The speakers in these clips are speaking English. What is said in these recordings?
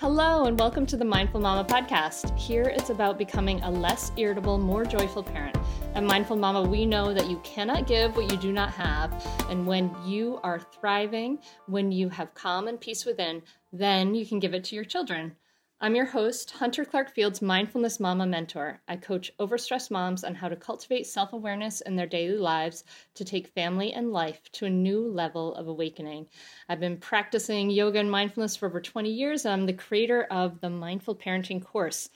Hello, and welcome to the Mindful Mama podcast. Here it's about becoming a less irritable, more joyful parent. At Mindful Mama, we know that you cannot give what you do not have. And when you are thriving, when you have calm and peace within, then you can give it to your children. I'm your host, Hunter Clark Fields Mindfulness Mama Mentor. I coach overstressed moms on how to cultivate self awareness in their daily lives to take family and life to a new level of awakening. I've been practicing yoga and mindfulness for over 20 years, I'm the creator of the Mindful Parenting course.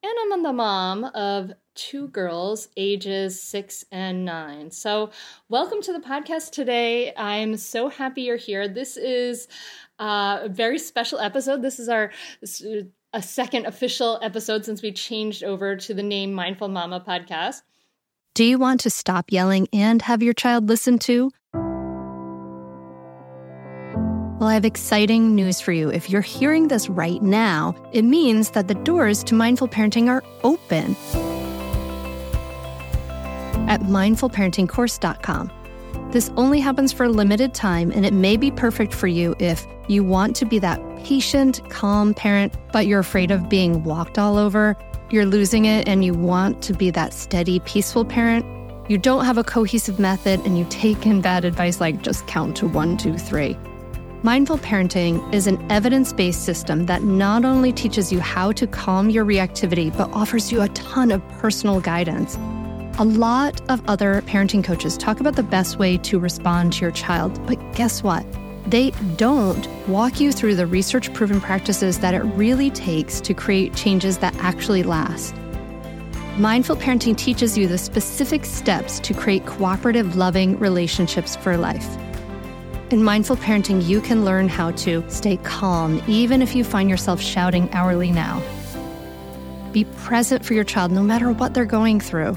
And I'm the mom of two girls, ages six and nine. So, welcome to the podcast today. I'm so happy you're here. This is uh, a very special episode. This is our a second official episode since we changed over to the name Mindful Mama podcast. Do you want to stop yelling and have your child listen to? Well, I have exciting news for you. If you're hearing this right now, it means that the doors to mindful parenting are open at mindfulparentingcourse.com. This only happens for a limited time, and it may be perfect for you if you want to be that patient, calm parent, but you're afraid of being walked all over. You're losing it, and you want to be that steady, peaceful parent. You don't have a cohesive method, and you take in bad advice like just count to one, two, three. Mindful parenting is an evidence based system that not only teaches you how to calm your reactivity, but offers you a ton of personal guidance. A lot of other parenting coaches talk about the best way to respond to your child, but guess what? They don't walk you through the research proven practices that it really takes to create changes that actually last. Mindful parenting teaches you the specific steps to create cooperative, loving relationships for life. In mindful parenting, you can learn how to stay calm even if you find yourself shouting hourly now. Be present for your child no matter what they're going through.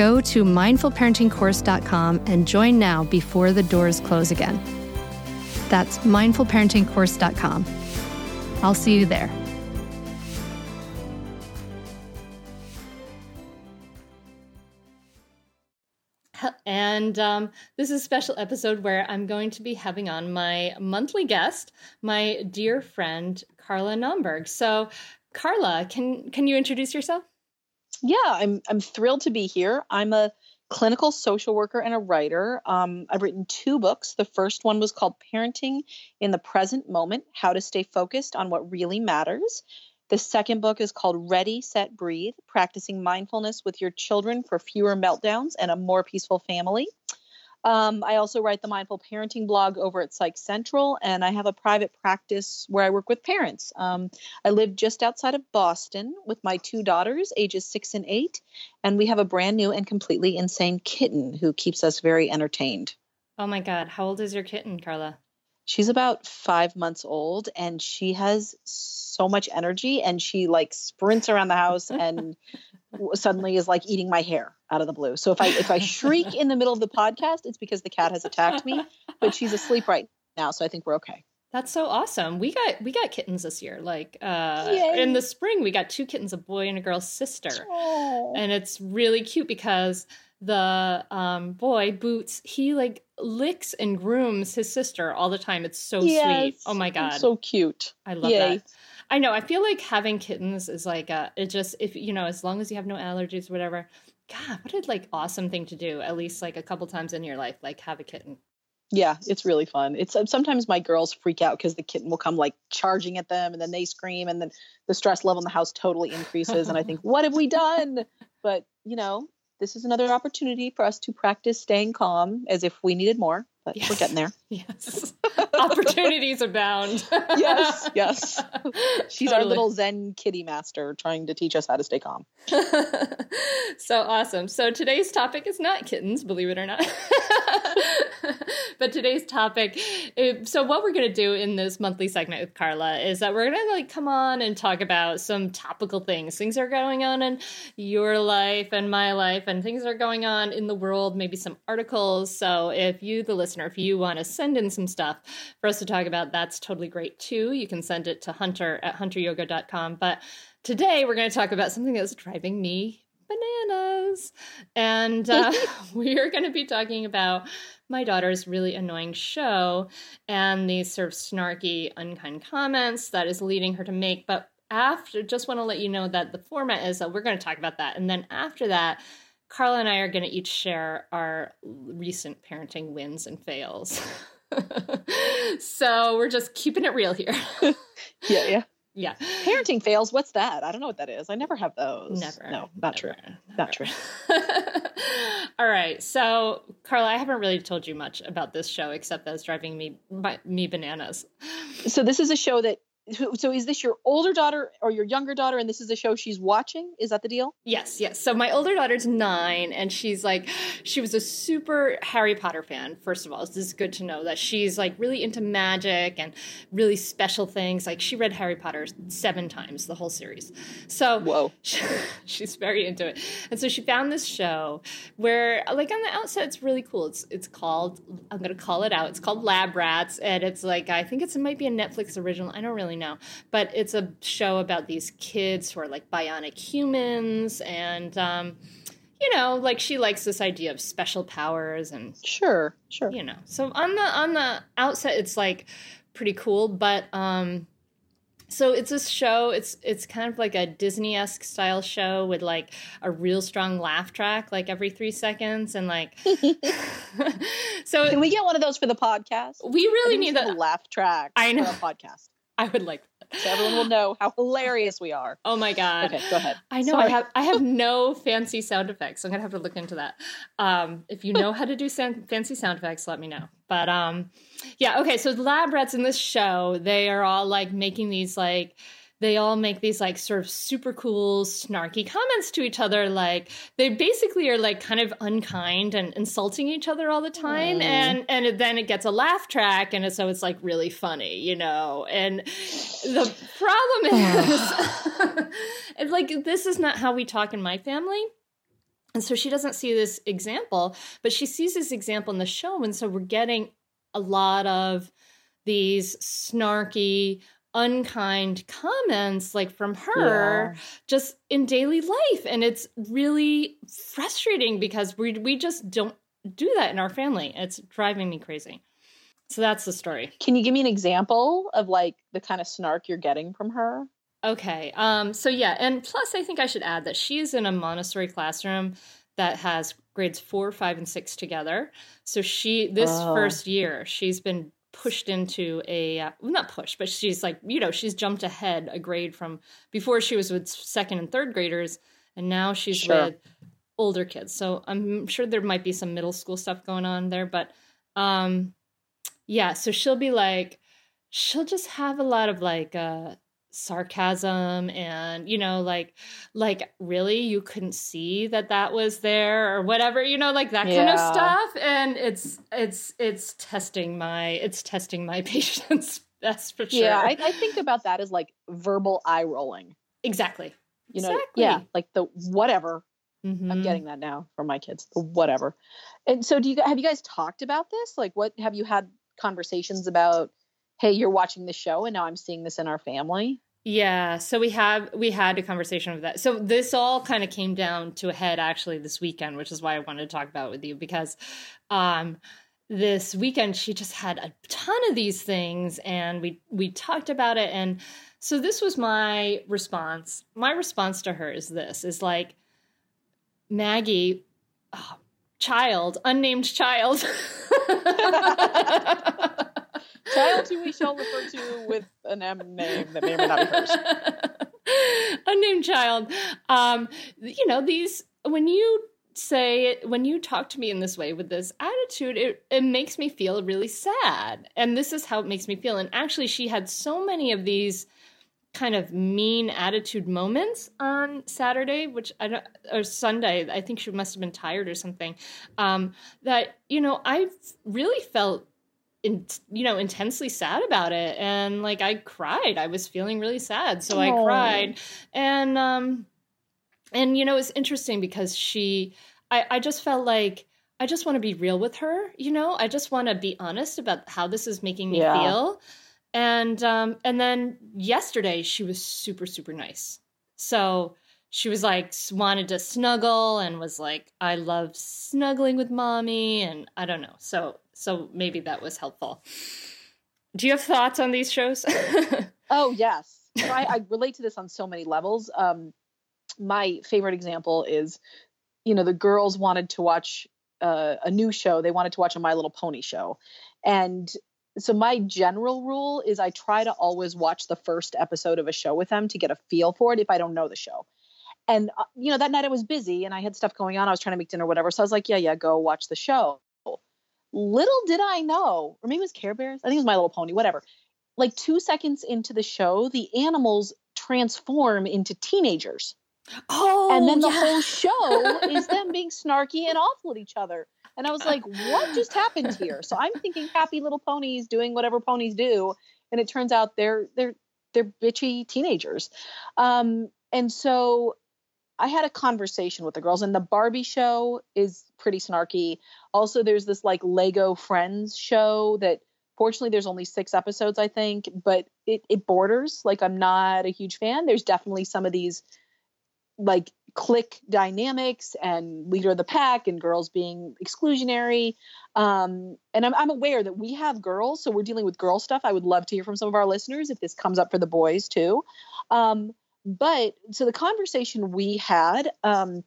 Go to mindfulparentingcourse.com and join now before the doors close again. That's mindfulparentingcourse.com. I'll see you there. And um, this is a special episode where I'm going to be having on my monthly guest, my dear friend Carla Naumburg. So, Carla, can can you introduce yourself? Yeah, I'm I'm thrilled to be here. I'm a clinical social worker and a writer. Um, I've written two books. The first one was called Parenting in the Present Moment How to Stay Focused on What Really Matters. The second book is called Ready, Set, Breathe Practicing Mindfulness with Your Children for Fewer Meltdowns and a More Peaceful Family. Um, I also write the mindful parenting blog over at Psych Central, and I have a private practice where I work with parents. Um, I live just outside of Boston with my two daughters, ages six and eight, and we have a brand new and completely insane kitten who keeps us very entertained. Oh my God. How old is your kitten, Carla? She's about five months old, and she has so much energy, and she like sprints around the house and suddenly is like eating my hair out of the blue. So if I if I shriek in the middle of the podcast, it's because the cat has attacked me, but she's asleep right now, so I think we're okay. That's so awesome. We got we got kittens this year. Like uh in the spring we got two kittens, a boy and a girl's sister. Aww. And it's really cute because the um boy Boots, he like licks and grooms his sister all the time. It's so yes, sweet. Oh my god. So cute. I love Yay. that. I know. I feel like having kittens is like a, it just if you know as long as you have no allergies, whatever. God, what a like awesome thing to do. At least like a couple times in your life, like have a kitten. Yeah, it's really fun. It's uh, sometimes my girls freak out because the kitten will come like charging at them, and then they scream, and then the stress level in the house totally increases. and I think, what have we done? But you know, this is another opportunity for us to practice staying calm as if we needed more. But yes. we're getting there. Yes. Opportunities abound. yes, yes. She's our little Zen kitty master trying to teach us how to stay calm. so awesome. So today's topic is not kittens, believe it or not. but today's topic eh, so what we're going to do in this monthly segment with Carla is that we're going to like come on and talk about some topical things. Things are going on in your life and my life and things are going on in the world, maybe some articles. So if you the listener if you want to send in some stuff for us to talk about, that's totally great too. You can send it to hunter at hunteryoga.com. But today we're going to talk about something that's driving me bananas. And uh, we are going to be talking about my daughter's really annoying show and these sort of snarky, unkind comments that is leading her to make. But after, just want to let you know that the format is that we're going to talk about that. And then after that, Carla and I are going to each share our recent parenting wins and fails. so we're just keeping it real here. Yeah, yeah. Yeah. Parenting fails. What's that? I don't know what that is. I never have those. Never. No, not true. Never, Not true. All right. So, Carla, I haven't really told you much about this show except that it's driving me me bananas. So this is a show that. So is this your older daughter or your younger daughter, and this is a show she's watching? Is that the deal? Yes, yes. So my older daughter's nine, and she's like, she was a super Harry Potter fan. First of all, this is good to know that she's like really into magic and really special things. Like she read Harry Potter seven times, the whole series. So Whoa. she's very into it, and so she found this show where, like on the outset, it's really cool. It's it's called I'm gonna call it out. It's called Lab Rats, and it's like I think it's it might be a Netflix original. I don't really know, but it's a show about these kids who are like bionic humans, and um, you know, like she likes this idea of special powers and Sure, sure. you know. So on the on the outset, it's like pretty cool, but um, so it's this show. It's it's kind of like a Disney esque style show with like a real strong laugh track, like every three seconds, and like. so Can we get one of those for the podcast? we really need a laugh track. I know. For a podcast, I would like. that. so everyone will know how hilarious we are. Oh my god. Okay, go ahead. I know I have I have no fancy sound effects. I'm gonna have to look into that. Um, if you know how to do sound, fancy sound effects, let me know. But um, yeah, okay. So the lab rats in this show, they are all like making these like they all make these like sort of super cool snarky comments to each other like they basically are like kind of unkind and insulting each other all the time Mm. and and it- then it gets a laugh track and so it's like really funny you know and the problem is it's like this is not how we talk in my family and so she doesn't see this example but she sees this example in the show and so we're getting a lot of these snarky unkind comments like from her just in daily life and it's really frustrating because we we just don't do that in our family it's driving me crazy so that's the story Can you give me an example of like the kind of snark you're getting from her? Okay. Um, so yeah, and plus I think I should add that she is in a Montessori classroom that has grades four, five, and six together. So she this Oh. first year she's been pushed into a uh, well, not pushed, but she's like you know she's jumped ahead a grade from before she was with second and third graders, and now she's Sure. with older kids. So I'm sure there might be some middle school stuff going on there, but um, yeah. So she'll be like she'll just have a lot of like uh sarcasm and you know like like really you couldn't see that that was there or whatever you know like that kind of stuff and it's it's it's testing my it's testing my patience that's for sure Yeah, I, I think about that as like verbal eye rolling. exactly You know, Exactly. yeah, like the whatever. I'm Mhm. getting that now from my kids. The whatever. And so, do you have you guys talked about this? Like, what have you had conversations about? Hey, you're watching the show, and now I'm seeing this in our family. Yeah, so we have we had a conversation with that. So this all kind of came down to a head actually this weekend, which is why I wanted to talk about it with you because um this weekend she just had a ton of these things and we we talked about it and so this was my response. My response to her is this is like Maggie oh, child, unnamed child. Child who we shall refer to with an M name that may or may not be hers. unnamed child um you know these when you say it, when you talk to me in this way with this attitude, it, it makes me feel really sad. And this is how it makes me feel. And actually, she had so many of these kind of mean attitude moments on Saturday, which I don't, or Sunday. I think she must have been tired or something. Um, that you know, I really felt in, you know intensely sad about it. And like i cried. I was feeling really sad so Aww. i cried. And um and you know it's interesting because she i i just felt like i just want to be real with her you know? I just want to be honest about how this is making me yeah. feel. And um and then yesterday she was super super nice. So she was like wanted to snuggle and was like i love snuggling with mommy and i don't know. So so maybe that was helpful. Do you have thoughts on these shows? oh yes, I, I, relate to this on so many levels. Um, my favorite example is, you know, the girls wanted to watch uh, a new show. They wanted to watch a My Little Pony show, and so my general rule is I try to always watch the first episode of a show with them to get a feel for it if I don't know the show. And uh, you know that night I was busy and I had stuff going on. I was trying to make dinner, whatever. So I was like, yeah, yeah, go watch the show. Little did I know, or maybe it was Care Bears. I think it was My Little Pony, whatever. Like two seconds into the show, the animals transform into teenagers. Oh, and then the yeah. whole show is them being snarky and awful at each other. And I was like, what just happened here? So I'm thinking happy little ponies doing whatever ponies do, and it turns out they're they're they're bitchy teenagers. Um, and so I had a conversation with the girls, and the Barbie show is pretty snarky. Also, there's this like Lego Friends show that fortunately there's only six episodes, I think, but it, it borders. Like, I'm not a huge fan. There's definitely some of these like clique dynamics and leader of the pack and girls being exclusionary. Um, and I'm, I'm aware that we have girls, so we're dealing with girl stuff. I would love to hear from some of our listeners if this comes up for the boys too. Um, but so the conversation we had, um,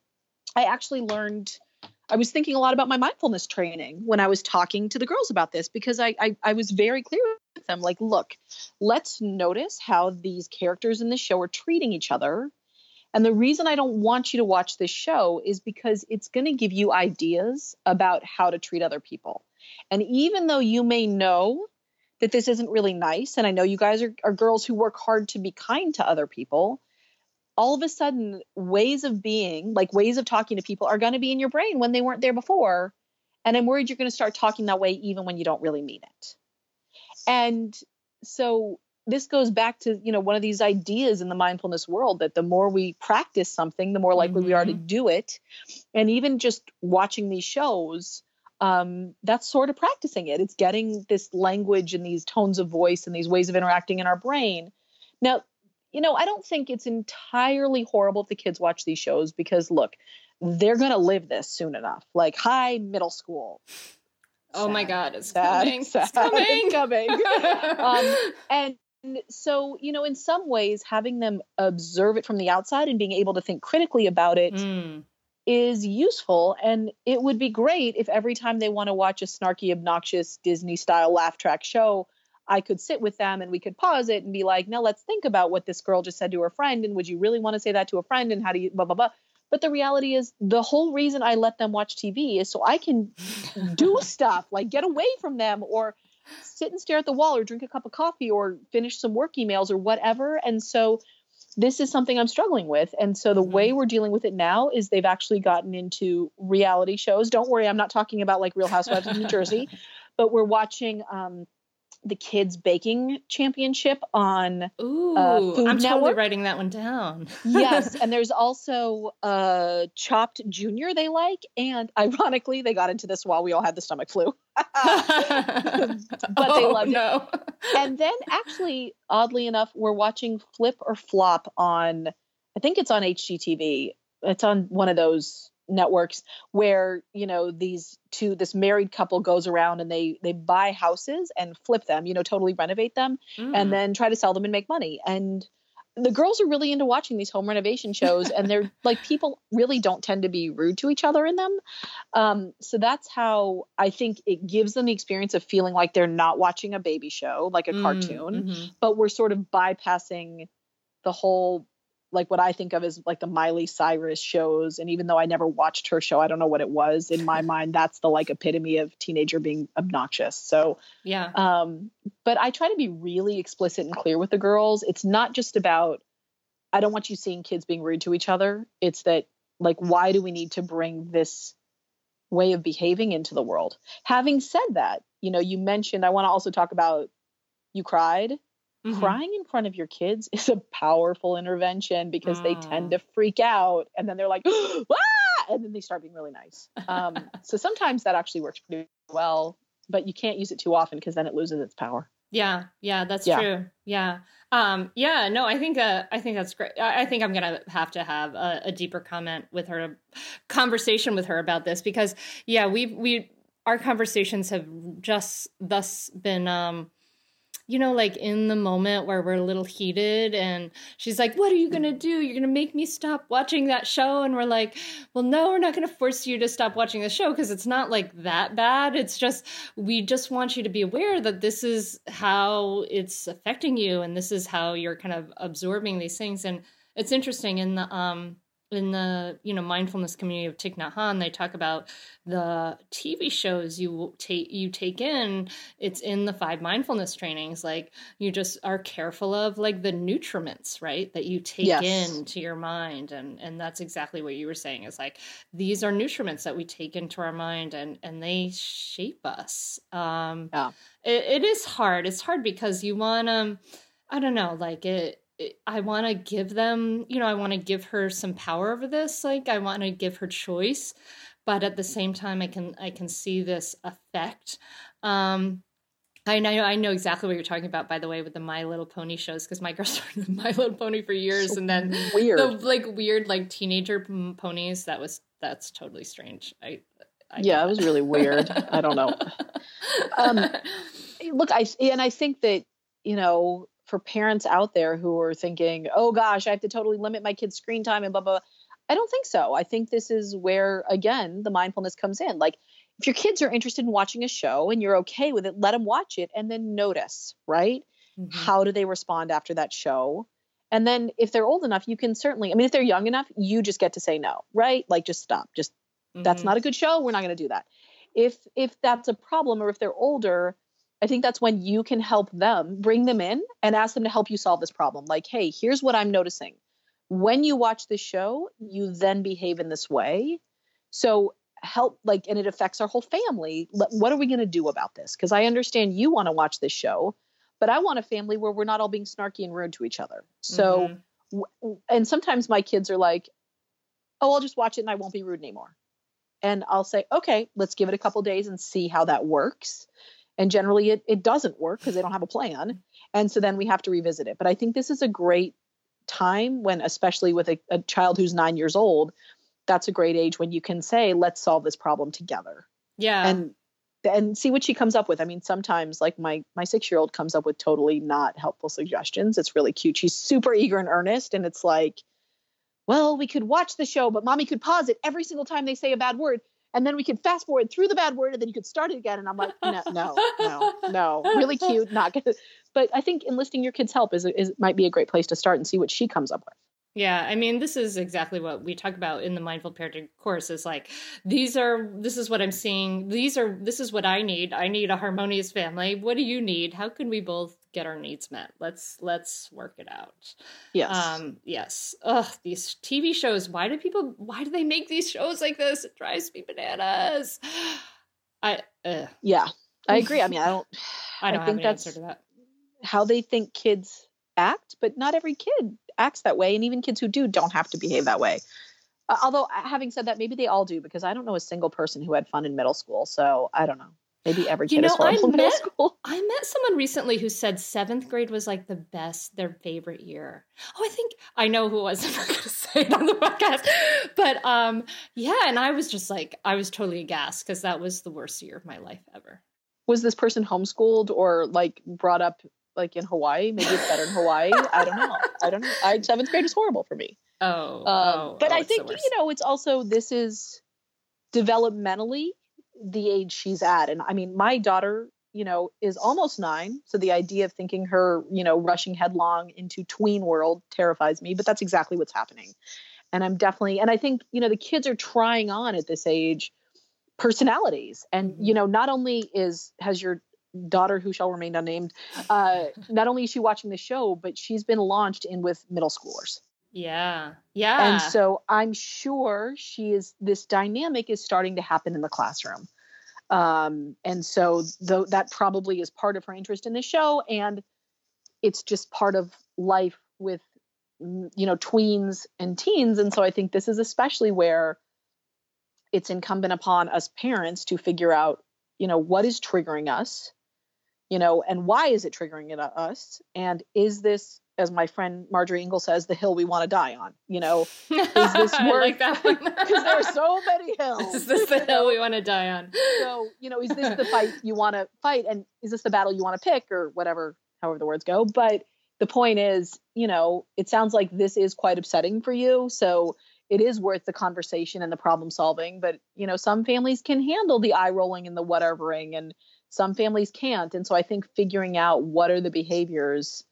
I actually learned. I was thinking a lot about my mindfulness training when I was talking to the girls about this because I, I, I was very clear with them like, look, let's notice how these characters in the show are treating each other. And the reason I don't want you to watch this show is because it's going to give you ideas about how to treat other people. And even though you may know that this isn't really nice. And I know you guys are, are girls who work hard to be kind to other people. All of a sudden, ways of being, like ways of talking to people, are going to be in your brain when they weren't there before. And I'm worried you're going to start talking that way even when you don't really mean it. And so this goes back to you know one of these ideas in the mindfulness world that the more we practice something the more likely mm-hmm. we are to mm-hmm. do it and even just watching these shows um, that's sort of practicing it. It's getting this language and these tones of voice and these ways of interacting in our brain. Now, you know, I don't think it's entirely horrible if the kids watch these shows because look, they're going to live this soon enough. Like high middle school. Oh my God, it's sad, coming. Sad, it's coming. It's coming. um, and so, you know, in some ways, having them observe it from the outside and being able to think critically about it mm is useful and it would be great if every time they want to watch a snarky obnoxious disney style laugh track show i could sit with them and we could pause it and be like now let's think about what this girl just said to her friend and would you really want to say that to a friend and how do you blah blah blah. But the reality is the whole reason i let them watch tv is so i can do stuff like get away from them or sit and stare at the wall or drink a cup of coffee or finish some work emails or whatever and so this is something I'm struggling with. And so the mm-hmm. way we're dealing with it now is they've actually gotten into reality shows. Don't worry, I'm not talking about like Real Housewives of New Jersey, but we're watching um, the kids baking championship on uh, Ooh, uh, Food I'm Network. totally writing that one down. yes, and there's also uh, Chopped Junior they like, and ironically, they got into this while we all had the stomach flu. but oh, they loved no. it. And then, actually, oddly enough, we're watching Flip or Flop on. I think it's on HGTV. It's on one of those networks where you know these two this married couple goes around and they they buy houses and flip them you know totally renovate them mm. and then try to sell them and make money and the girls are really into watching these home renovation shows and they're like people really don't tend to be rude to each other in them um, so that's how i think it gives them the experience of feeling like they're not watching a baby show like a mm, cartoon mm-hmm. but we're sort of bypassing the whole like what I think of as like the Miley Cyrus shows. And even though I never watched her show, I don't know what it was. In my mind, that's the like epitome of teenager being obnoxious. So yeah. Um, but I try to be really explicit and clear with the girls. It's not just about I don't want you seeing kids being rude to each other. It's that like why do we need to bring this way of behaving into the world? Having said that, you know, you mentioned I want to also talk about you cried Mm-hmm. Crying in front of your kids is a powerful intervention because they tend mm. to freak out and then they're like, ah! and then they start being really nice. Um, so sometimes that actually works pretty well, but you can't use it too often because then it loses its power. Yeah, yeah, that's yeah. true. Yeah, um, yeah. No, I think uh, I think that's great. I, I think I'm gonna have to have a, a deeper comment with her, conversation with her about this because yeah, we we our conversations have just thus been um, you know, like in the moment where we're a little heated and she's like, What are you going to do? You're going to make me stop watching that show. And we're like, Well, no, we're not going to force you to stop watching the show because it's not like that bad. It's just, we just want you to be aware that this is how it's affecting you and this is how you're kind of absorbing these things. And it's interesting in the, um, in the you know mindfulness community of Thich Nhat Hanh, they talk about the TV shows you take you take in. It's in the five mindfulness trainings. Like you just are careful of like the nutriments, right, that you take yes. into your mind, and and that's exactly what you were saying. Is like these are nutriments that we take into our mind, and and they shape us. Um, yeah, it, it is hard. It's hard because you want to. I don't know, like it I want to give them, you know, I want to give her some power over this. Like I want to give her choice, but at the same time, I can I can see this effect. Um, I know I know exactly what you're talking about. By the way, with the My Little Pony shows, because my girl started My Little Pony for years, so and then weird, the like weird like teenager ponies. That was that's totally strange. I, I yeah, it was really weird. I don't know. Um, look, I and I think that you know for parents out there who are thinking, oh gosh, I have to totally limit my kids' screen time and blah, blah, blah. I don't think so. I think this is where, again, the mindfulness comes in. Like, if your kids are interested in watching a show and you're okay with it, let them watch it and then notice, right? Mm-hmm. How do they respond after that show? And then if they're old enough, you can certainly, I mean, if they're young enough, you just get to say no, right? Like, just stop. Just, mm-hmm. that's not a good show. We're not going to do that. If, if that's a problem or if they're older, I think that's when you can help them, bring them in and ask them to help you solve this problem. Like, hey, here's what I'm noticing. When you watch this show, you then behave in this way. So help like and it affects our whole family. What are we going to do about this? Cuz I understand you want to watch this show, but I want a family where we're not all being snarky and rude to each other. So mm-hmm. and sometimes my kids are like, "Oh, I'll just watch it and I won't be rude anymore." And I'll say, "Okay, let's give it a couple days and see how that works." And generally it, it doesn't work because they don't have a plan. And so then we have to revisit it. But i think this is a great time when especially with a, a child who's nine years old that's a great age when you can say let's solve this problem together. Yeah. And and see what she comes up with. I mean sometimes like my my six year old comes up with totally not helpful suggestions. It's really cute. She's super eager and earnest and it's like well we could watch the show but mommy could pause it every single time they say a bad word and then we could fast forward through the bad word and then you could start it again and i'm like no no no no really cute not good but i think enlisting your kids help is, is might be a great place to start and see what she comes up with yeah, I mean, this is exactly what we talk about in the mindful parenting course is like these are this is what I'm seeing. These are this is what I need. I need a harmonious family. What do you need? How can we both get our needs met? Let's let's work it out. Yes. Um yes. Ugh, these TV shows, why do people why do they make these shows like this? It drives me bananas. I uh. Yeah. I agree. I mean, I don't I don't I think that's to that. How they think kids act, but not every kid acts that way and even kids who do don't have to behave that way uh, although uh, having said that maybe they all do because i don't know a single person who had fun in middle school so i don't know maybe every kid you know, is horrible I in met, middle school i met someone recently who said seventh grade was like the best their favorite year oh i think i know who it was i'm not going to say it on the podcast but um yeah and i was just like i was totally aghast because that was the worst year of my life ever was this person homeschooled or like brought up like in Hawaii. Maybe it's better in Hawaii. I don't know. I don't know. I, seventh grade is horrible for me. Oh, um, oh but oh, I think you know it's also this is developmentally the age she's at, and I mean my daughter you know, is almost nine. So the idea of thinking her, you know, rushing headlong into tween world terrifies me, but that's exactly what's happening. And I'm definitely, and I think, you know, the kids are trying on at this age personalities. And, mm-hmm. you know, not only is, has your daughter who shall remain unnamed, uh, not only is she watching the show, but she's been launched in with middle schoolers. Yeah. Yeah. And so I'm sure she is, this dynamic is starting to happen in the classroom. Um, and so that probably is part of her interest in the show. And it's just part of life with, mm, you know, tweens and teens. And so I think this is especially where it's incumbent upon us parents to figure out, you know, what is triggering us, you know, and why is it triggering it us? And is this as my friend Marjorie Ingall says, the hill we want to die on. You know, is this worth? Because there are so many hills. Is this the hill we want to die on? So you know, is this the fight you want to fight, and is this the battle you want to pick, or whatever, however the words go. But the point is, you know, it sounds like this is quite upsetting for you. So it is worth the conversation and the problem solving. But you know, some families can handle the eye rolling and the whatevering, and some families can't. And so I think figuring out what are the behaviors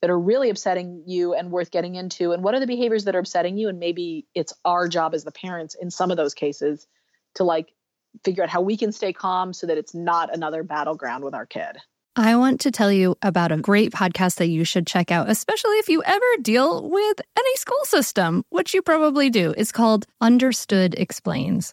that are really upsetting you and worth getting into and what are the behaviors that are upsetting you and maybe it's our job as the parents in some of those cases to like figure out how we can stay calm so that it's not another battleground with our kid I want to tell you about a great podcast that you should check out, especially if you ever deal with any school system, which you probably do. It's called Understood Explains.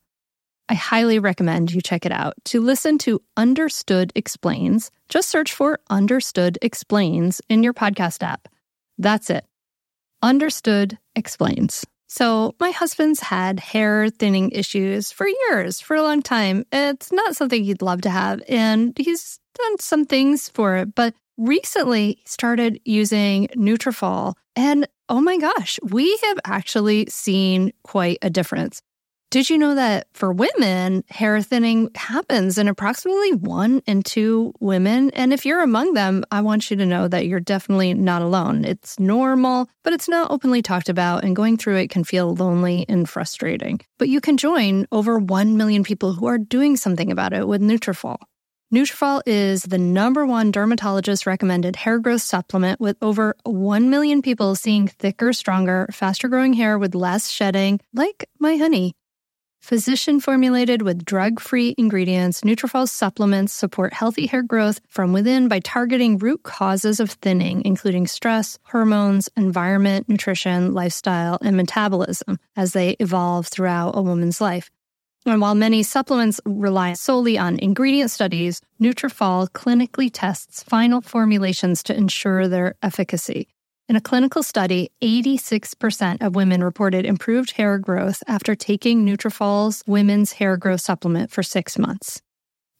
I highly recommend you check it out. To listen to Understood Explains, just search for Understood Explains in your podcast app. That's it. Understood Explains. So, my husband's had hair thinning issues for years, for a long time. It's not something he'd love to have, and he's done some things for it, but recently he started using Nutrafol, and oh my gosh, we have actually seen quite a difference. Did you know that for women, hair thinning happens in approximately one in two women? And if you're among them, I want you to know that you're definitely not alone. It's normal, but it's not openly talked about, and going through it can feel lonely and frustrating. But you can join over 1 million people who are doing something about it with Nutrafol. Nutrafol is the number one dermatologist recommended hair growth supplement with over 1 million people seeing thicker, stronger, faster growing hair with less shedding, like my honey. Physician formulated with drug free ingredients, Nutrafol supplements support healthy hair growth from within by targeting root causes of thinning, including stress, hormones, environment, nutrition, lifestyle, and metabolism as they evolve throughout a woman's life. And while many supplements rely solely on ingredient studies, Nutrafol clinically tests final formulations to ensure their efficacy. In a clinical study, 86% of women reported improved hair growth after taking Nutrafol's women's hair growth supplement for 6 months.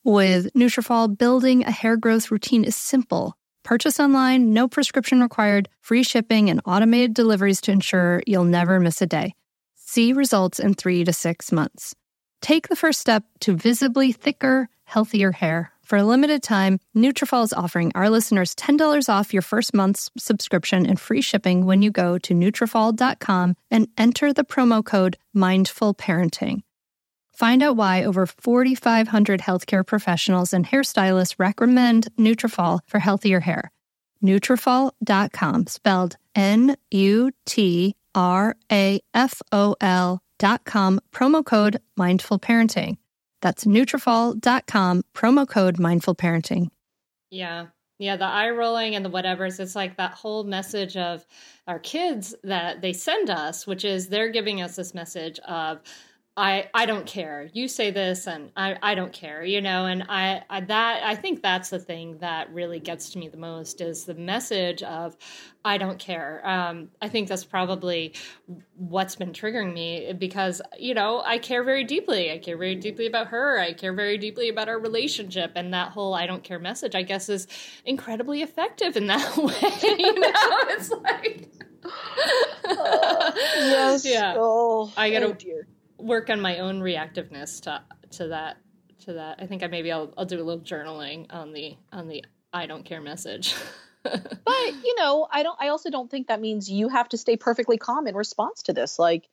With Nutrafol, building a hair growth routine is simple. Purchase online, no prescription required, free shipping and automated deliveries to ensure you'll never miss a day. See results in 3 to 6 months. Take the first step to visibly thicker, healthier hair. For a limited time, Nutrafol is offering our listeners $10 off your first month's subscription and free shipping when you go to Nutrafol.com and enter the promo code Mindful Parenting. Find out why over 4,500 healthcare professionals and hairstylists recommend Nutrafol for healthier hair. Nutrafol.com, spelled N-U-T-R-A-F-O-L dot com, promo code Mindful Parenting. That's Nutrafol.com, promo code mindful parenting. Yeah. Yeah, the eye rolling and the whatevers, it's like that whole message of our kids that they send us, which is they're giving us this message of I I don't care. You say this and I I don't care, you know, and I, I that I think that's the thing that really gets to me the most is the message of I don't care. Um, I think that's probably what's been triggering me because you know I care very deeply. I care very deeply about her. I care very deeply about our relationship, and that whole "I don't care" message, I guess, is incredibly effective in that way. you know, it's like, yes, yeah. Oh, I gotta oh dear. Work on my own reactiveness to to that to that. I think I maybe I'll I'll do a little journaling on the on the I don't care message. but you know i don't i also don't think that means you have to stay perfectly calm in response to this like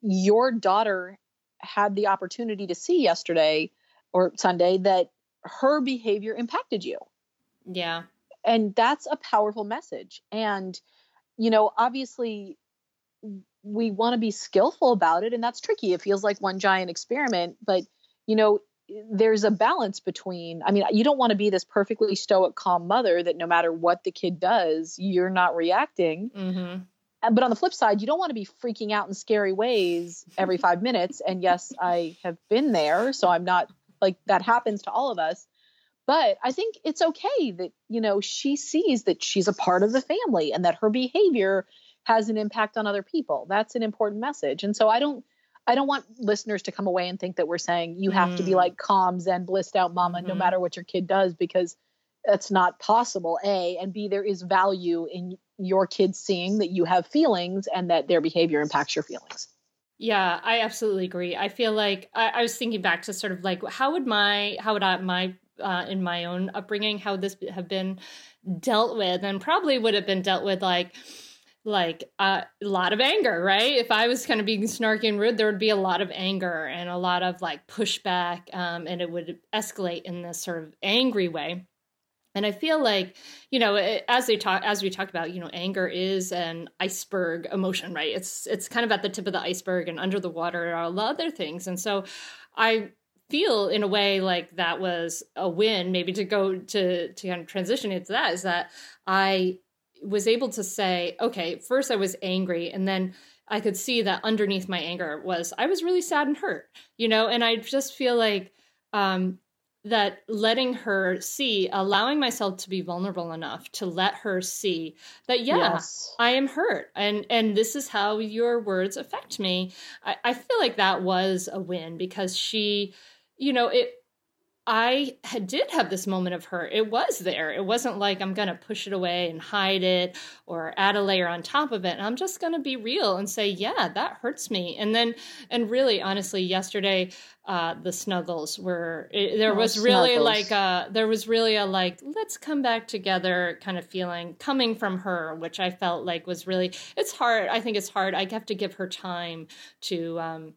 your daughter had the opportunity to see yesterday or sunday that her behavior impacted you yeah and that's a powerful message and you know obviously we want to be skillful about it and that's tricky it feels like one giant experiment but you know there's a balance between i mean you don't want to be this perfectly stoic calm mother that no matter what the kid does you're not reacting mm-hmm. but on the flip side you don't want to be freaking out in scary ways every five minutes and yes i have been there so i'm not like that happens to all of us but i think it's okay that you know she sees that she's a part of the family and that her behavior has an impact on other people that's an important message and so i don't I don't want listeners to come away and think that we're saying you have mm. to be like calm, zen, blissed out mama mm-hmm. no matter what your kid does because that's not possible. A and B, there is value in your kids seeing that you have feelings and that their behavior impacts your feelings. Yeah, I absolutely agree. I feel like I, I was thinking back to sort of like how would my how would I my uh, in my own upbringing how would this have been dealt with and probably would have been dealt with like like uh, a lot of anger, right? If I was kind of being snarky and rude, there would be a lot of anger and a lot of like pushback, um, and it would escalate in this sort of angry way. And I feel like, you know, as they talk, as we talked about, you know, anger is an iceberg emotion, right? It's it's kind of at the tip of the iceberg, and under the water are a lot of other things. And so, I feel in a way like that was a win. Maybe to go to to kind of transition into that is that I was able to say, okay, first I was angry, and then I could see that underneath my anger was I was really sad and hurt, you know, and I just feel like um, that letting her see, allowing myself to be vulnerable enough to let her see that, yeah, yes. I am hurt, and and this is how your words affect me. I, I feel like that was a win because she, you know, it I had, did have this moment of hurt. It was there. It wasn't like I'm going to push it away and hide it or add a layer on top of it. I'm just going to be real and say, yeah, that hurts me. And then, and really, honestly, yesterday, uh, the snuggles were, it, there oh, was really snuggles. like a, there was really a like, let's come back together kind of feeling coming from her, which I felt like was really, it's hard. I think it's hard. I have to give her time to, um,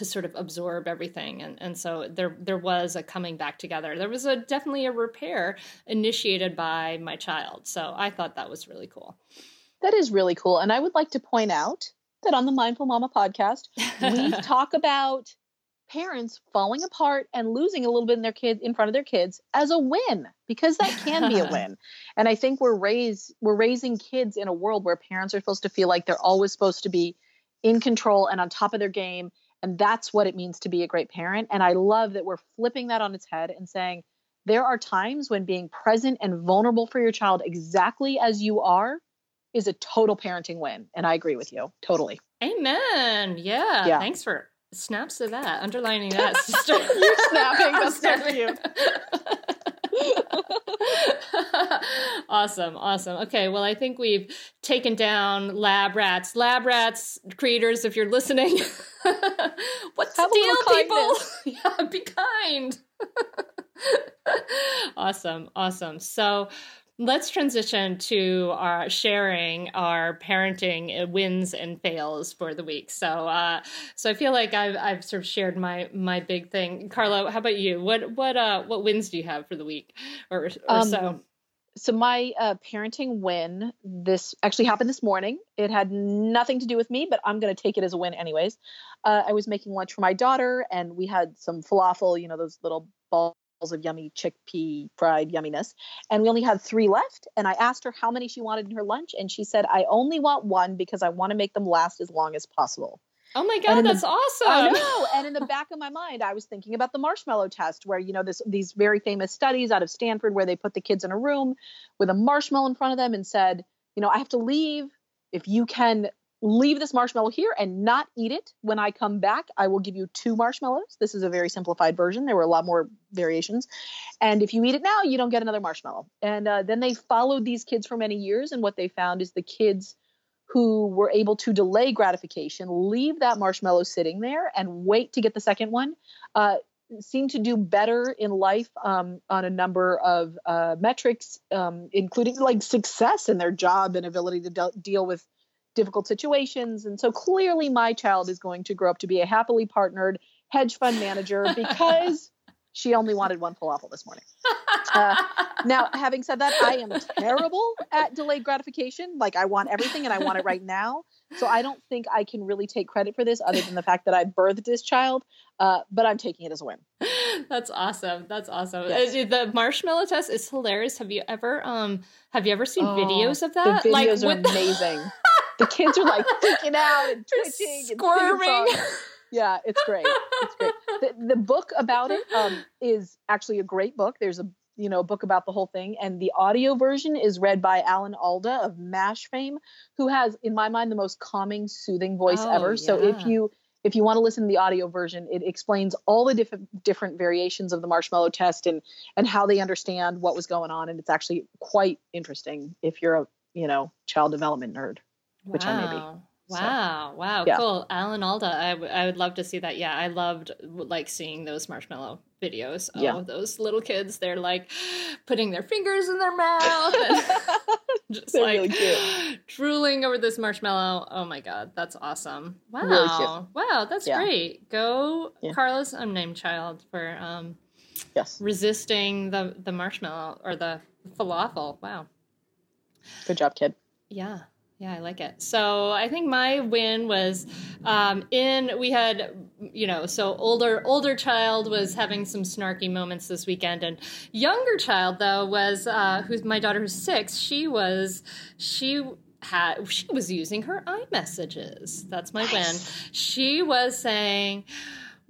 to sort of absorb everything. And and so there there was a coming back together. There was a definitely a repair initiated by my child. So i thought that was really cool. That is really cool. And i would like to point out that on the mindful mama podcast we talk about parents falling apart and losing a little bit in their kids in front of their kids as a win because that can be a win. And i think we're raised we're raising kids in a world where parents are supposed to feel like they're always supposed to be in control and on top of their game and that's what it means to be a great parent. And I love that we're flipping that on its head and saying there are times when being present and vulnerable for your child exactly as you are is a total parenting win. And I agree with you. Totally. Amen. Yeah. yeah. Thanks for snaps to that, underlining that, sister. You're snapping. That's so cute. awesome, awesome. Okay, well, I think we've taken down lab rats. Lab rats creators, if you're listening, what's Have the deal, people? yeah, be kind. awesome, awesome. So, let's transition to our sharing our parenting wins and fails for the week. So, uh, so I feel like I've I've sort of shared my my big thing. Carla, how about you? What what uh what wins do you have for the week or, or um, so? So my uh, parenting win this actually happened this morning. It had nothing to do with me, but I'm going to take it as a win anyways. Uh, I was making lunch for my daughter, and we had some falafel, you know, those little balls of yummy chickpea fried yumminess. And we only had three left. And I asked her how many she wanted in her lunch. And she said, I only want one because I want to make them last as long as possible. Oh my god, that's the, awesome! I know. And in the back of my mind, I was thinking about the marshmallow test, where you know this these very famous studies out of Stanford, where they put the kids in a room with a marshmallow in front of them and said, you know, I have to leave. If you can leave this marshmallow here and not eat it when I come back, I will give you two marshmallows. This is a very simplified version. There were a lot more variations. And if you eat it now, you don't get another marshmallow. And uh, then they followed these kids for many years. And what they found is the kids who were able to delay gratification, leave that marshmallow sitting there and wait to get the second one, uh, seem to do better in life um, on a number of uh, metrics, um, including like success in their job and ability to de- deal with difficult situations. And so clearly, my child is going to grow up to be a happily partnered hedge fund manager because she only wanted one falafel this morning. Uh, now, having said that, I am terrible at delayed gratification. Like, I want everything and I want it right now. So, I don't think I can really take credit for this other than the fact that I birthed this child, uh, but I'm taking it as a win. That's awesome. That's awesome. Yes. Uh, the marshmallow test is hilarious. Have you ever um have you ever seen oh, videos of that? The videos like, are amazing. The kids are like freaking out and twitching squirming. And yeah, it's great. It's great. The, the book about it um, is actually a great book. There's a you know book about the whole thing, and the audio version is read by Alan Alda of Mash fame, who has, in my mind, the most calming, soothing voice oh, ever. Yeah. So if you if you want to listen to the audio version, it explains all the different different variations of the marshmallow test and and how they understand what was going on, and it's actually quite interesting if you're a you know child development nerd, wow. which I may be. Wow! So, wow! Yeah. Cool, Alan Alda. I, w- I would love to see that. Yeah, I loved like seeing those marshmallow videos. Oh, yeah. those little kids. They're like putting their fingers in their mouth and just they're like really drooling over this marshmallow. Oh my god, that's awesome! Wow! Really wow, that's yeah. great. Go, yeah. Carlos, unnamed child, for um, yes, resisting the the marshmallow or the falafel. Wow. Good job, kid. Yeah. Yeah, I like it. So I think my win was um, in we had you know so older older child was having some snarky moments this weekend, and younger child though was uh, who's my daughter who's six. She was she had she was using her I-messages. That's my win. She was saying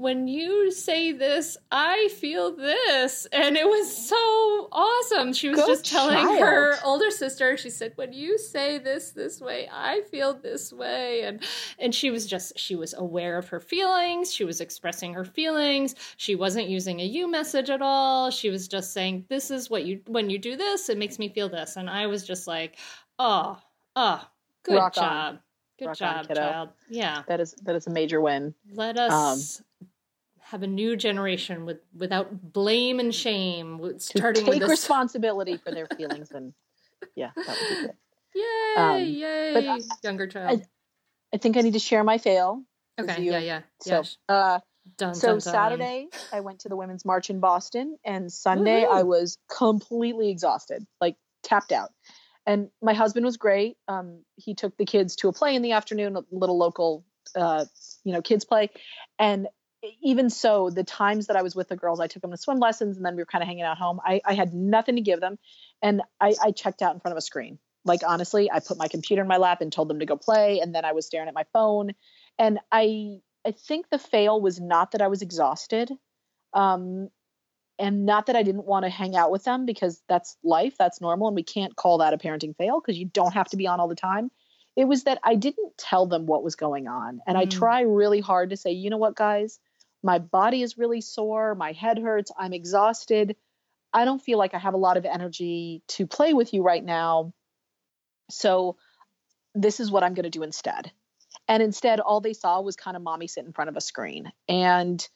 when you say this, I feel this. And it was so awesome. She was Go just telling child. her older sister, she said, when you say this this way, I feel this way. And and she was just she was aware of her feelings. She was expressing her feelings. She wasn't using a you message at all. She was just saying, This is what you when you do this, it makes me feel this. And I was just like, oh, oh, good Rock job. On. Good Rock job, on, child. Yeah. That is that is a major win. Let us um, have a new generation with without blame and shame, starting to take responsibility for their feelings and yeah, that would be good. Yay! Um, yay! But, uh, Younger child. I, I, think I need to share my fail. Okay. Yeah. Yeah. So, uh, dun, so dun, dun. Saturday I went to the women's march in Boston, and Sunday Woo-hoo. I was completely exhausted, like tapped out. And my husband was great. Um, he took the kids to a play in the afternoon, a little local, uh, you know, kids play, and even so, the times that I was with the girls, I took them to swim lessons and then we were kind of hanging out home. I, I had nothing to give them. And I, I checked out in front of a screen. Like, honestly, I put my computer in my lap and told them to go play. And then I was staring at my phone. And I, I think the fail was not that I was exhausted. Um, and not that I didn't want to hang out with them because that's life, that's normal. And we can't call that a parenting fail because you don't have to be on all the time. It was that I didn't tell them what was going on. And mm. I try really hard to say, you know what, guys, my body is really sore, my head hurts, I'm exhausted. I don't feel like I have a lot of energy to play with you right now. So this is what I'm going to do instead. And instead, all they saw was kind of mommy sit in front of a screen. And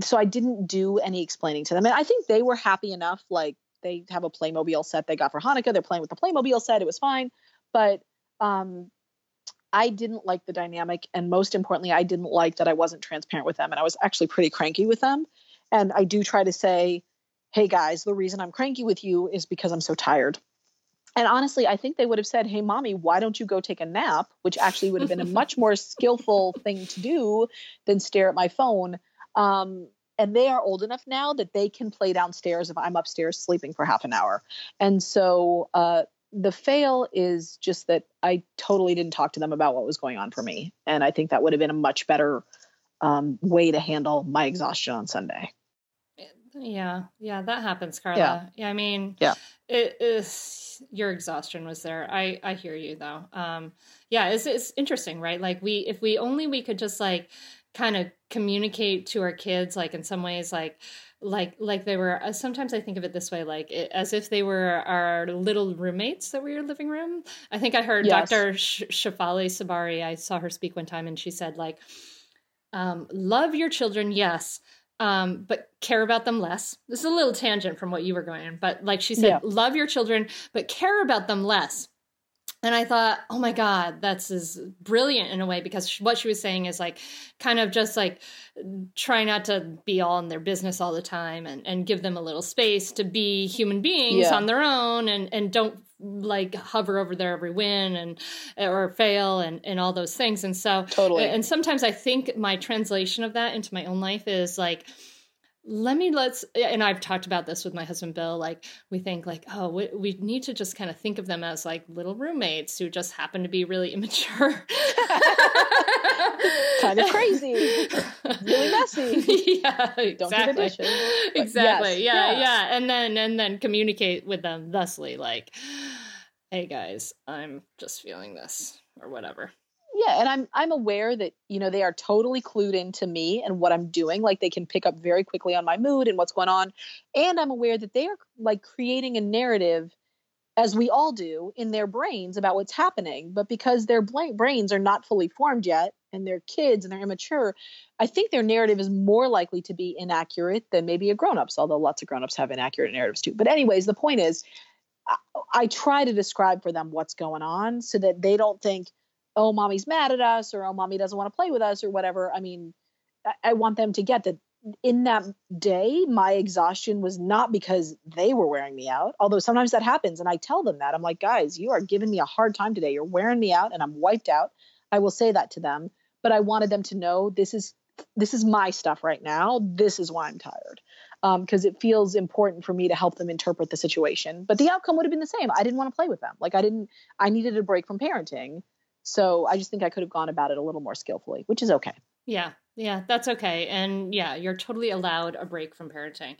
so I didn't do any explaining to them. And I think they were happy enough. Like they have a Playmobil set they got for Hanukkah. They're playing with the Playmobil set. It was fine. But um, I didn't like the dynamic. And most importantly, I didn't like that I wasn't transparent with them. And I was actually pretty cranky with them. And I do try to say, hey guys, the reason I'm cranky with you is because I'm so tired. And honestly, I think they would have said, hey, mommy, why don't you go take a nap? Which actually would have been a much more skillful thing to do than stare at my phone. Um, and they are old enough now that they can play downstairs if I'm upstairs sleeping for half an hour. And so uh, the fail is just that I totally didn't talk to them about what was going on for me. And I think that would have been a much better um, way to handle my exhaustion on Sunday. Yeah, yeah, that happens, Carla. Yeah, yeah I mean, yeah, it is your exhaustion was there. I I hear you though. Um, yeah, it's it's interesting, right? Like we if we only we could just like kind of communicate to our kids, like in some ways, like like like they were uh, sometimes i think of it this way like it, as if they were our little roommates that we were your living room i think i heard yes. dr Sh- Shefali Tsabary i saw her speak one time and she said like um, love your children yes um, but care about them less. This is a little tangent from what you were going, but like she said, yeah. love your children, but care about them less. And I thought, oh my God, that's is brilliant in a way because what she was saying is like kind of just like try not to be all in their business all the time and, and give them a little space to be human beings yeah. on their own and, and don't like hover over their every win and or fail and, and all those things. And so totally. And sometimes I think my translation of that into my own life is like, let me let's and i've talked about this with my husband bill like we think like oh we, we need to just kind of think of them as like little roommates who just happen to be really immature. Kind of crazy. Really messy. Yeah exactly. exactly. yes, yeah yeah. And then and then communicate with them thusly like hey guys i'm just feeling this or whatever yeah and i'm i'm aware that you know they are totally clued into me and what i'm doing like they can pick up very quickly on my mood and what's going on and i'm aware that they are like creating a narrative as we all do in their brains about what's happening but because their brains are not fully formed yet and they're kids and they're immature i think their narrative is more likely to be inaccurate than maybe a grown-ups although lots of grown-ups have inaccurate narratives too. But anyways the point is I, I try to describe for them what's going on so that they don't think oh, mommy's mad at us or oh, mommy doesn't want to play with us or whatever. I mean, I, I want them to get that in that day, my exhaustion was not because they were wearing me out, although sometimes that happens. And I tell them that I'm like, guys, you are giving me a hard time today. You're wearing me out and I'm wiped out. I will say that to them, but I wanted them to know this is this is my stuff right now. This is why I'm tired. Because um, it feels important for me to help them interpret the situation. But the outcome would have been the same. I didn't want to play with them. Like I didn't. I needed a break from parenting. So I just think I could have gone about it a little more skillfully, which is okay. Yeah, yeah, that's okay. And yeah, you're totally allowed a break from parenting.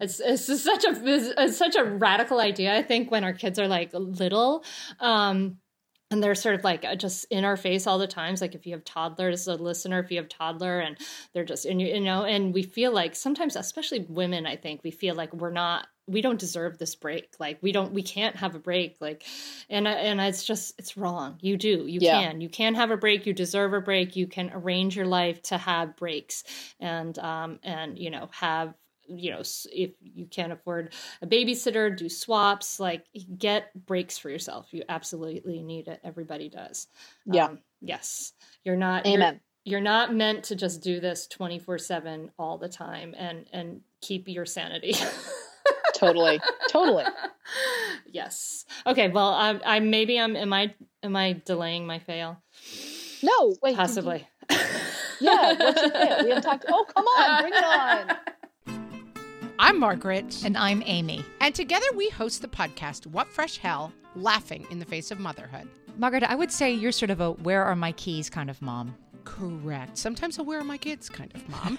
It's it's such a it's such a radical idea. I think when our kids are like little, um, and they're sort of like just in our face all the times like if you have toddlers a listener if you have toddler and they're just you, you know and we feel like sometimes especially women i think we feel like we're not we don't deserve this break. Like we don't we can't have a break. Like and and it's just it's wrong. You do you yeah. can. You can have a break. You deserve a break. You can arrange your life to have breaks and um and you know have you know if you can't afford a babysitter do swaps like get breaks for yourself. You absolutely need it. Everybody does. Yeah. Um, yes. You're not amen. you're, you're not meant to just do this 24 7 all the time and and keep your sanity totally totally yes okay well i i maybe i'm am i am i delaying my fail no wait possibly yeah what's your fail we haven't talked oh come on bring it on I'm Margaret. And I'm Amy. And together we host the podcast, What Fresh Hell Laughing in the Face of Motherhood. Margaret, I would say you're sort of a where are my keys kind of mom. Correct. Sometimes a where are my kids kind of mom.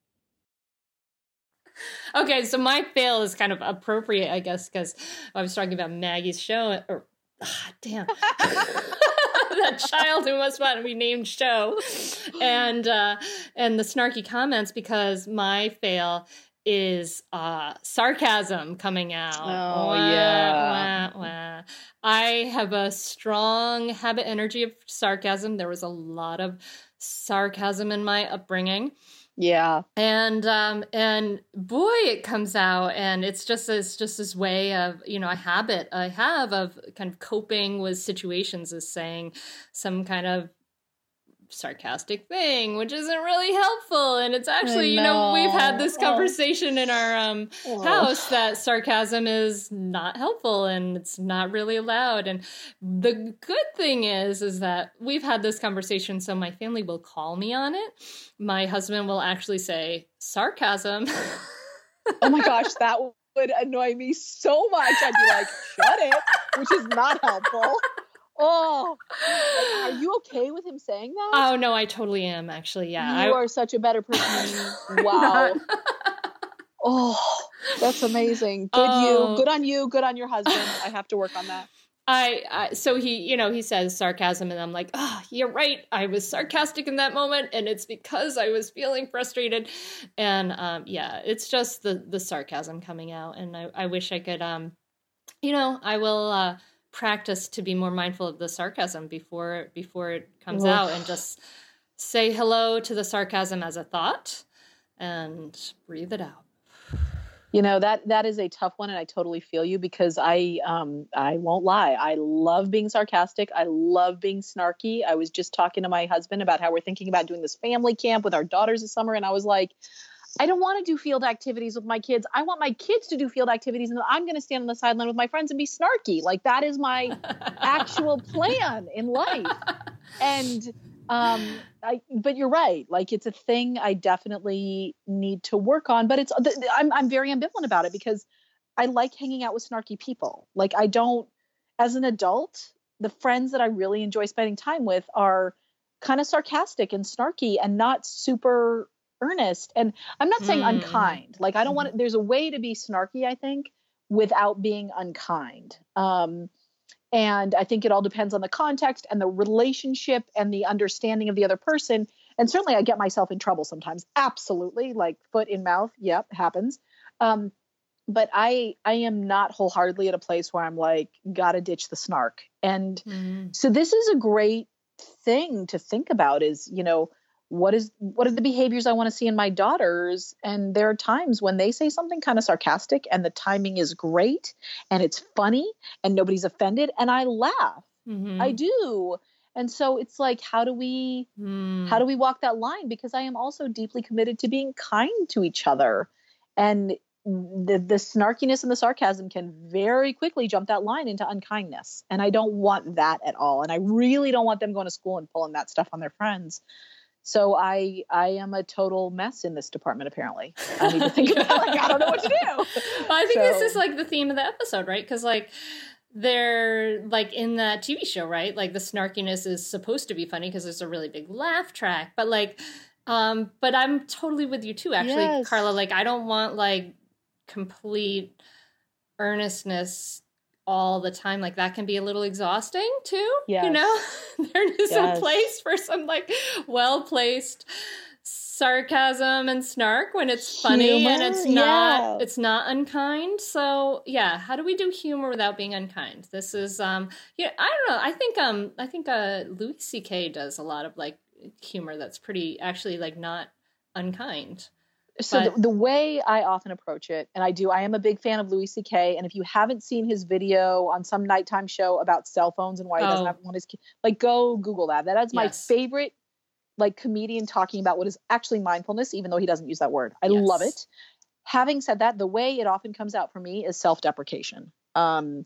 Okay, so my fail is kind of appropriate, I guess, because I was talking about Maggie's show. Or, ah, damn. that child who must want to be named show and uh and the snarky comments because my fail is uh sarcasm coming out Oh, Wah, yeah. wah, wah. i have a strong habit energy of sarcasm there was a lot of sarcasm in my upbringing Yeah. and um and boy it comes out and it's just it's just this way of you know a habit i have of kind of coping with situations is saying some kind of sarcastic thing which isn't really helpful and it's actually you know we've had this know. conversation in our um Oh. house that sarcasm is not helpful and it's not really allowed and the good thing is is that we've had this conversation so my family will call me on it my husband will actually say sarcasm Oh my gosh, that would annoy me so much. I'd be like, shut it, which is not helpful. Oh, like, are you okay with him saying that? oh no i totally am actually yeah you I, are such a better person than me. Wow. Oh, that's amazing. Good Oh. you. Good on you. Good on your husband. I have to work on that. I, I so he you know he says sarcasm and I'm like oh you're right I was sarcastic in that moment and it's because I was feeling frustrated and um yeah it's just the the sarcasm coming out and I, I wish I could um you know I will uh practice to be more mindful of the sarcasm before before it comes out and just say hello to the sarcasm as a thought and breathe it out You know that that is a tough one, and I totally feel you because I um I won't lie. I love being sarcastic. I love being snarky. I was just talking to my husband about how we're thinking about doing this family camp with our daughters this summer, and I was like, I don't want to do field activities with my kids. I want my kids to do field activities, and I'm going to stand on the sideline with my friends and be snarky. Like that is my actual plan in life. And um I but you're right. Like it's a thing I definitely need to work on, but it's I'm I'm very ambivalent about it because I like hanging out with snarky people. Like I don't as an adult, the friends that I really enjoy spending time with are kind of sarcastic and snarky and not super earnest. And I'm not saying Mm. unkind. Like I don't want to, there's a way to be snarky, I think, without being unkind. Um and I think it all depends on the context and the relationship and the understanding of the other person. And certainly I get myself in trouble sometimes. Absolutely. Like foot in mouth. Yep, happens. Um, but I I am not wholeheartedly at a place where I'm like, gotta ditch the snark. And Mm. so this is a great thing to think about is, you know, what is what are the behaviors I want to see in my daughters? And there are times when they say something kind of sarcastic and the timing is great and it's funny and nobody's offended and I laugh. Mhm. I do. And so it's like how do we Mm. how do we walk that line because I am also deeply committed to being kind to each other. And the the snarkiness and the sarcasm can very quickly jump that line into unkindness. And I don't want that at all. And I really don't want them going to school and pulling that stuff on their friends. So I I am a total mess in this department apparently. I need to think about like I don't know what to do. Well, I think this is like the theme of the episode, right? Because like they're like in that TV show, right? Like the snarkiness is supposed to be funny because there's a really big laugh track, but like, um, but I'm totally with you too, actually, Yes. Carla. Like, I don't want like complete earnestness all the time. Like that can be a little exhausting too. You know, there is Yes. a place for some like well placed sarcasm and snark when it's funny Humor? and it's not Yeah. it's not unkind. So yeah, how do we do humor without being unkind? This is um yeah, I don't know. I think um I think uh Louis C.K. does a lot of like humor that's pretty actually like not unkind. So But- the, the way I often approach it, and I do, I am a big fan of Louis C.K. And if you haven't seen his video on some nighttime show about cell phones and why he doesn't Oh. have one, his like go Google that. That is my Yes. favorite, like comedian talking about what is actually mindfulness, even though he doesn't use that word. I Yes. love it. Having said that, the way it often comes out for me is self-deprecation. Um,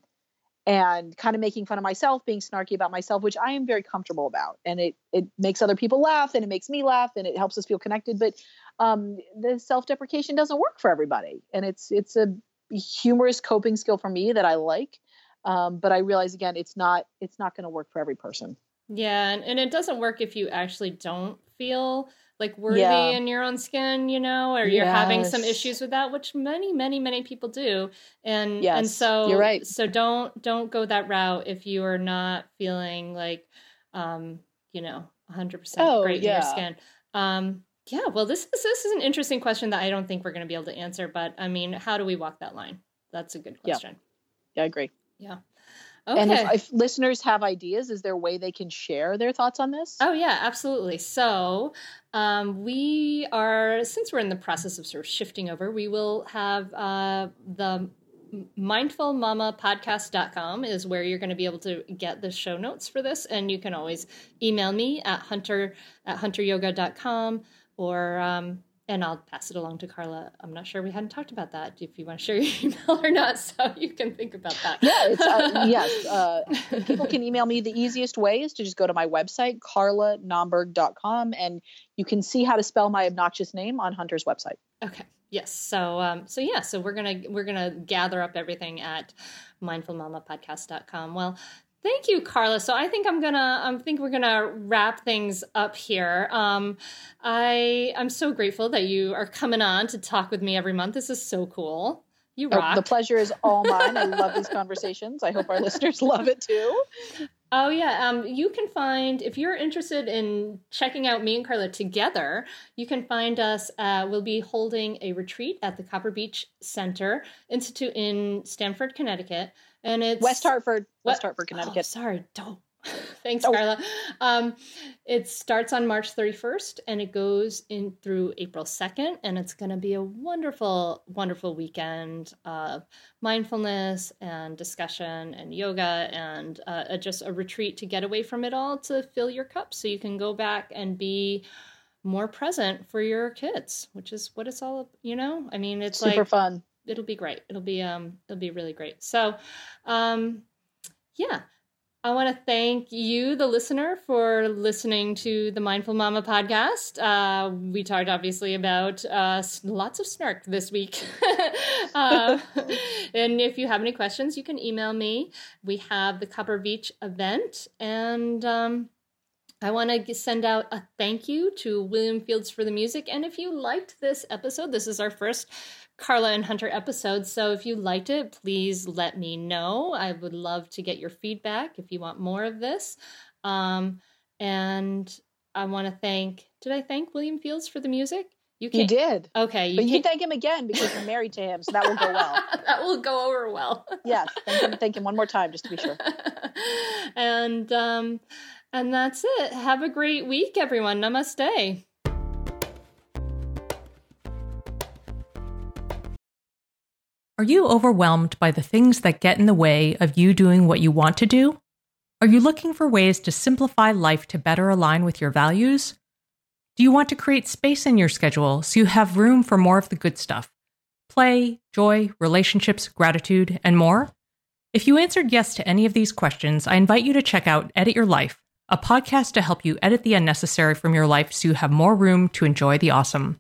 and kind of making fun of myself, being snarky about myself, which I am very comfortable about. And it it makes other people laugh and it makes me laugh and it helps us feel connected. But um, the self-deprecation doesn't work for everybody. And it's it's a humorous coping skill for me that I like. Um, but I realize again, it's not it's not going to work for every person. Yeah, and, and it doesn't work if you actually don't feel like worthy Yeah. in your own skin, you know, or you're having some issues with that, which many, many, many people do. And and so you're right. So don't don't go that route if you are not feeling like um, you know, 100% Oh, great in your skin. Um yeah, well this is this is an interesting question that I don't think we're going to be able to answer, but I mean, how do we walk that line? That's a good Yeah. question. Yeah, I agree. Yeah. Okay. And if, if listeners have ideas, is there a way they can share their thoughts on this? Oh yeah, absolutely. So um, we are since we're in the process of sort of shifting over, we will have uh, the mindfulmamapodcast.com is where you're going to be able to get the show notes for this and you can always email me at hunter at hunteryoga.com or um, and I'll pass it along to Carla. I'm not sure we hadn't talked about that if you want to share your email or not, so you can think about that. yeah, it's, uh, yes. Uh, people can email me. The easiest way is to just go to my website, carlanaumburg.com, and you can see how to spell my obnoxious name on Hunter's website. Okay. Yes. So um so yeah, so we're to we're going to gather up everything at mindfulmamapodcast.com. Well, thank you Carla. So I think I'm to I think we're going to wrap things up here. Um I I'm so grateful that you are coming on to talk with me every month. This is so cool. You Oh, rock. the pleasure is all mine. I love these conversations. I hope our listeners love it too. Oh yeah, um, you can find if you're interested in checking out me and Carla together. You can find us. Uh, we'll be holding a retreat at the Copper Beech Center Institute in Stamford, Connecticut, and it's West Hartford, West Hartford, Oh, Connecticut. sorry, don't. Thanks, Oh. Carla. Um, it starts on March 31st and it goes in through April 2nd, and it's going to be a wonderful, wonderful weekend of mindfulness and discussion and yoga and uh, a- just a retreat to get away from it all to fill your cup so you can go back and be more present for your kids, which is what it's all, you know? I mean, it's Super like fun. it'll be great. It'll be um it'll be really great. So um yeah. I want to thank you, the listener, for listening to the Mindful Mama podcast. Uh, we talked obviously about uh, lots of snark this week. uh, and if you have any questions, you can email me. We have the Copper Beech event, and um, I want to send out a thank you to William Fields for the music. And if you liked this episode, this is our first Carla and Hunter episode. So if you liked it, please let me know. I would love to get your feedback if you want more of this. Um, and I want to thank, did I thank William Fields for the music? You You did. Okay. But you thank him again because you're married to him, so that will go well. that will go over well. Yes, thank him, thank him one more time just to be sure. and um and that's it. Have a great week, everyone. Namaste. Are you overwhelmed by the things that get in the way of you doing what you want to do? Are you looking for ways to simplify life to better align with your values? Do you want to create space in your schedule so you have room for more of the good stuff? Play, joy, relationships, gratitude, and more? If you answered yes to any of these questions, I invite you to check out Edit Your Life, a podcast to help you edit the unnecessary from your life so you have more room to enjoy the awesome.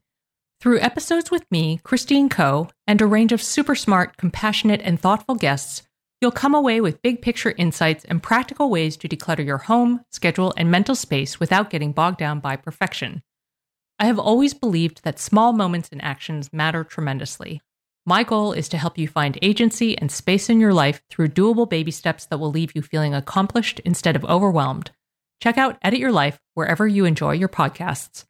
Through episodes with me, Christine Koh, and a range of super smart, compassionate, and thoughtful guests, you'll come away with big picture insights and practical ways to declutter your home, schedule, and mental space without getting bogged down by perfection. I have always believed that small moments and actions matter tremendously. My goal is to help you find agency and space in your life through doable baby steps that will leave you feeling accomplished instead of overwhelmed. Check out Edit Your Life wherever you enjoy your podcasts.